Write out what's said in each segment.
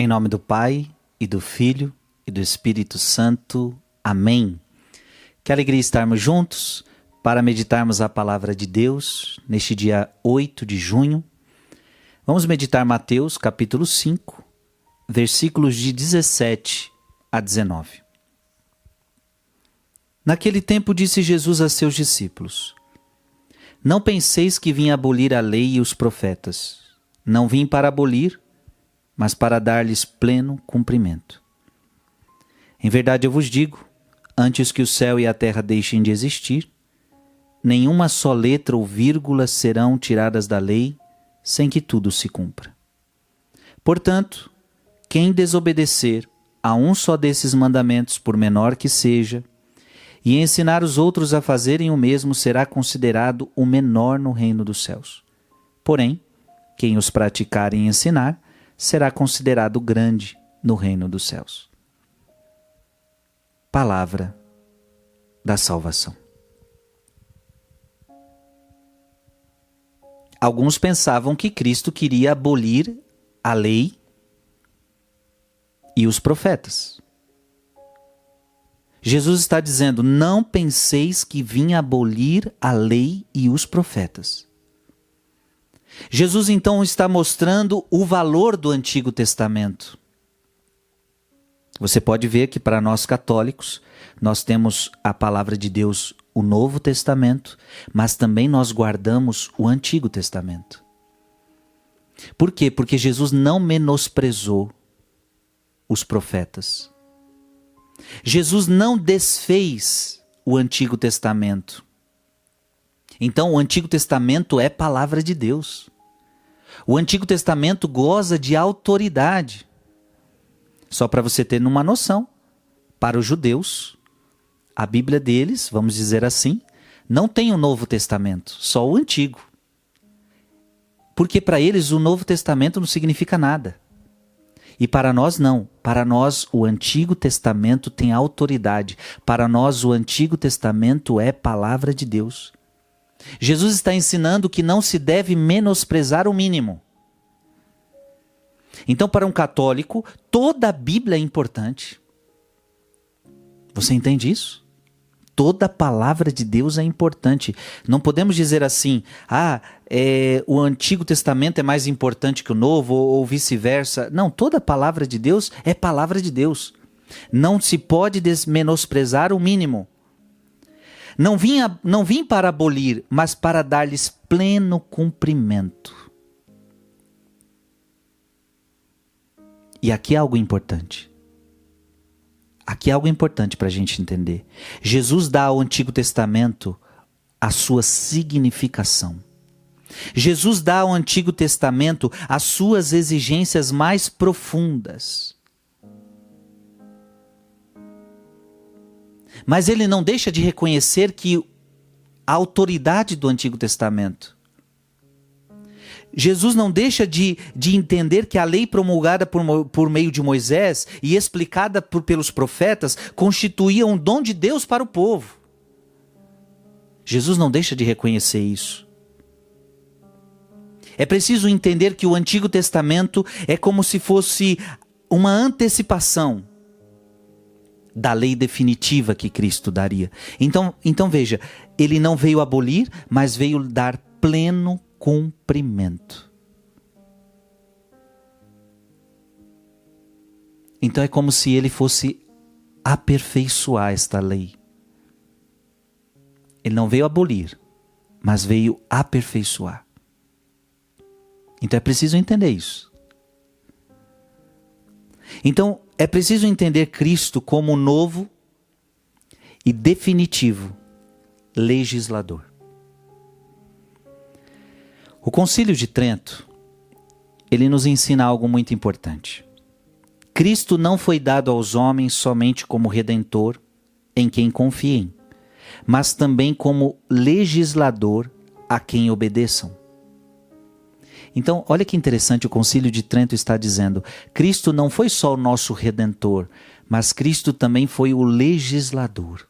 Em nome do Pai, e do Filho, e do Espírito Santo. Amém. Que alegria estarmos juntos para meditarmos a palavra de Deus neste dia 8 de junho. Vamos meditar Mateus capítulo 5, versículos de 17 a 19. Naquele tempo disse Jesus a seus discípulos: Não penseis que vim abolir a lei e os profetas. Não vim para abolir, mas para dar-lhes pleno cumprimento. Em verdade eu vos digo: antes que o céu e a terra deixem de existir, nenhuma só letra ou vírgula serão tiradas da lei sem que tudo se cumpra. Portanto, quem desobedecer a um só desses mandamentos, por menor que seja, e ensinar os outros a fazerem o mesmo, será considerado o menor no reino dos céus. Porém, quem os praticar e ensinar, será considerado grande no reino dos céus. Palavra da salvação. Alguns pensavam que Cristo queria abolir a lei e os profetas. Jesus está dizendo: Não penseis que vim abolir a lei e os profetas. Jesus então está mostrando o valor do Antigo Testamento. Você pode ver que para nós católicos, nós temos a palavra de Deus, o Novo Testamento, mas também nós guardamos o Antigo Testamento. Por quê? Porque Jesus não menosprezou os profetas. Jesus não desfez o Antigo Testamento. Então, o Antigo Testamento é palavra de Deus. O Antigo Testamento goza de autoridade. Só para você ter uma noção, para os judeus, a Bíblia deles, vamos dizer assim, não tem o Novo Testamento, só o Antigo. Porque para eles o Novo Testamento não significa nada. E para nós não. Para nós o Antigo Testamento tem autoridade. Para nós o Antigo Testamento é palavra de Deus. Jesus está ensinando que não se deve menosprezar o mínimo. Então, para um católico, toda a Bíblia é importante. Você entende isso? Toda palavra de Deus é importante. Não podemos dizer assim, ah, é, o Antigo Testamento é mais importante que o Novo, ou, ou vice-versa. Não, toda palavra de Deus é palavra de Deus. Não se pode menosprezar o mínimo. Não vim, a, não vim para abolir, mas para dar-lhes pleno cumprimento. E aqui é algo importante. Aqui é algo importante para a gente entender. Jesus dá ao Antigo Testamento a sua significação. Jesus dá ao Antigo Testamento as suas exigências mais profundas. Mas ele não deixa de reconhecer que a autoridade do Antigo Testamento. Jesus não deixa de, de entender que a lei promulgada por, por meio de Moisés e explicada por, pelos profetas constituía um dom de Deus para o povo. Jesus não deixa de reconhecer isso. É preciso entender que o Antigo Testamento é como se fosse uma antecipação da lei definitiva que Cristo daria. Então, então veja, ele não veio abolir, mas veio dar pleno cumprimento. Então é como se ele fosse aperfeiçoar esta lei. Ele não veio abolir, mas veio aperfeiçoar. Então é preciso entender isso. Então, é preciso entender Cristo como novo e definitivo legislador. O Concílio de Trento, ele nos ensina algo muito importante. Cristo não foi dado aos homens somente como redentor em quem confiem, mas também como legislador a quem obedeçam. Então, olha que interessante o Concílio de Trento está dizendo: Cristo não foi só o nosso redentor, mas Cristo também foi o legislador.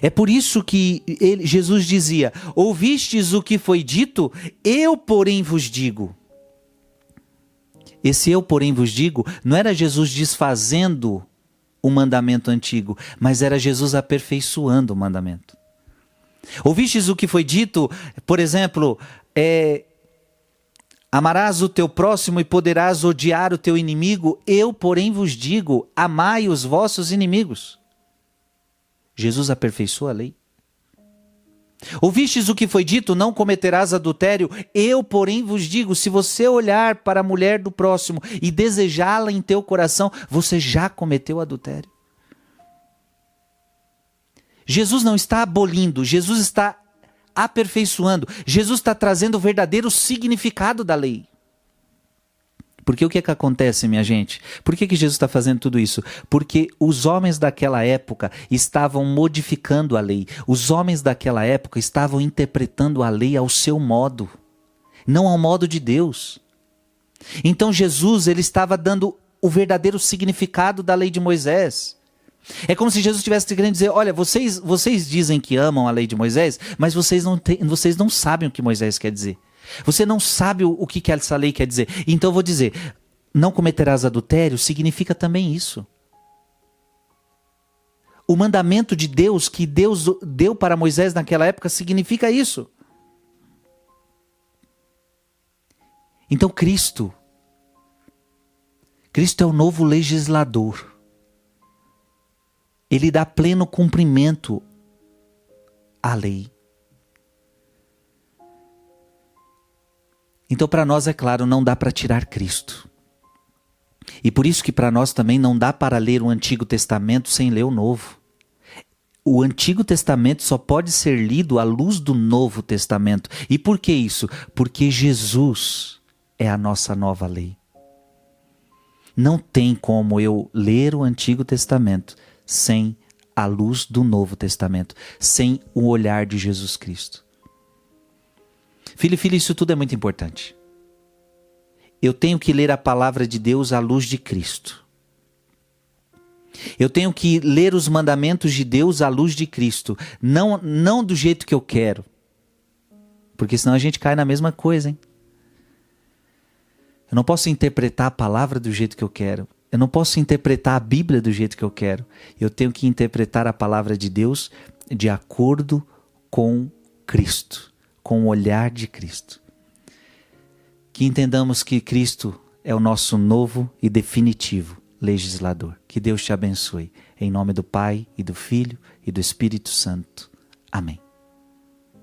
É por isso que ele, Jesus dizia: Ouvistes o que foi dito? Eu, porém, vos digo. Esse eu, porém, vos digo, não era Jesus desfazendo o mandamento antigo, mas era Jesus aperfeiçoando o mandamento. Ouvistes o que foi dito, por exemplo, é, Amarás o teu próximo e poderás odiar o teu inimigo. Eu, porém, vos digo: amai os vossos inimigos. Jesus aperfeiçoa a lei. Ouvistes o que foi dito: não cometerás adultério. Eu, porém, vos digo: se você olhar para a mulher do próximo e desejá-la em teu coração, você já cometeu adultério. Jesus não está abolindo, Jesus está aperfeiçoando. Jesus está trazendo o verdadeiro significado da lei. Porque o que é que acontece, minha gente? Por que, que Jesus está fazendo tudo isso? Porque os homens daquela época estavam modificando a lei. Os homens daquela época estavam interpretando a lei ao seu modo, não ao modo de Deus. Então Jesus ele estava dando o verdadeiro significado da lei de Moisés. É como se Jesus estivesse querendo dizer: olha, vocês, vocês dizem que amam a lei de Moisés, mas vocês não, tem, vocês não sabem o que Moisés quer dizer. Você não sabe o, o que, que essa lei quer dizer. Então eu vou dizer: não cometerás adultério significa também isso. O mandamento de Deus que Deus deu para Moisés naquela época significa isso. Então Cristo, Cristo é o novo legislador ele dá pleno cumprimento à lei. Então, para nós, é claro, não dá para tirar Cristo. E por isso que para nós também não dá para ler o Antigo Testamento sem ler o Novo. O Antigo Testamento só pode ser lido à luz do Novo Testamento. E por que isso? Porque Jesus é a nossa nova lei. Não tem como eu ler o Antigo Testamento sem a luz do Novo Testamento, sem o olhar de Jesus Cristo. Filho e filha, isso tudo é muito importante. Eu tenho que ler a palavra de Deus à luz de Cristo. Eu tenho que ler os mandamentos de Deus à luz de Cristo, não não do jeito que eu quero. Porque senão a gente cai na mesma coisa, hein? Eu não posso interpretar a palavra do jeito que eu quero. Eu não posso interpretar a Bíblia do jeito que eu quero. Eu tenho que interpretar a palavra de Deus de acordo com Cristo, com o olhar de Cristo. Que entendamos que Cristo é o nosso novo e definitivo legislador. Que Deus te abençoe. Em nome do Pai e do Filho e do Espírito Santo. Amém.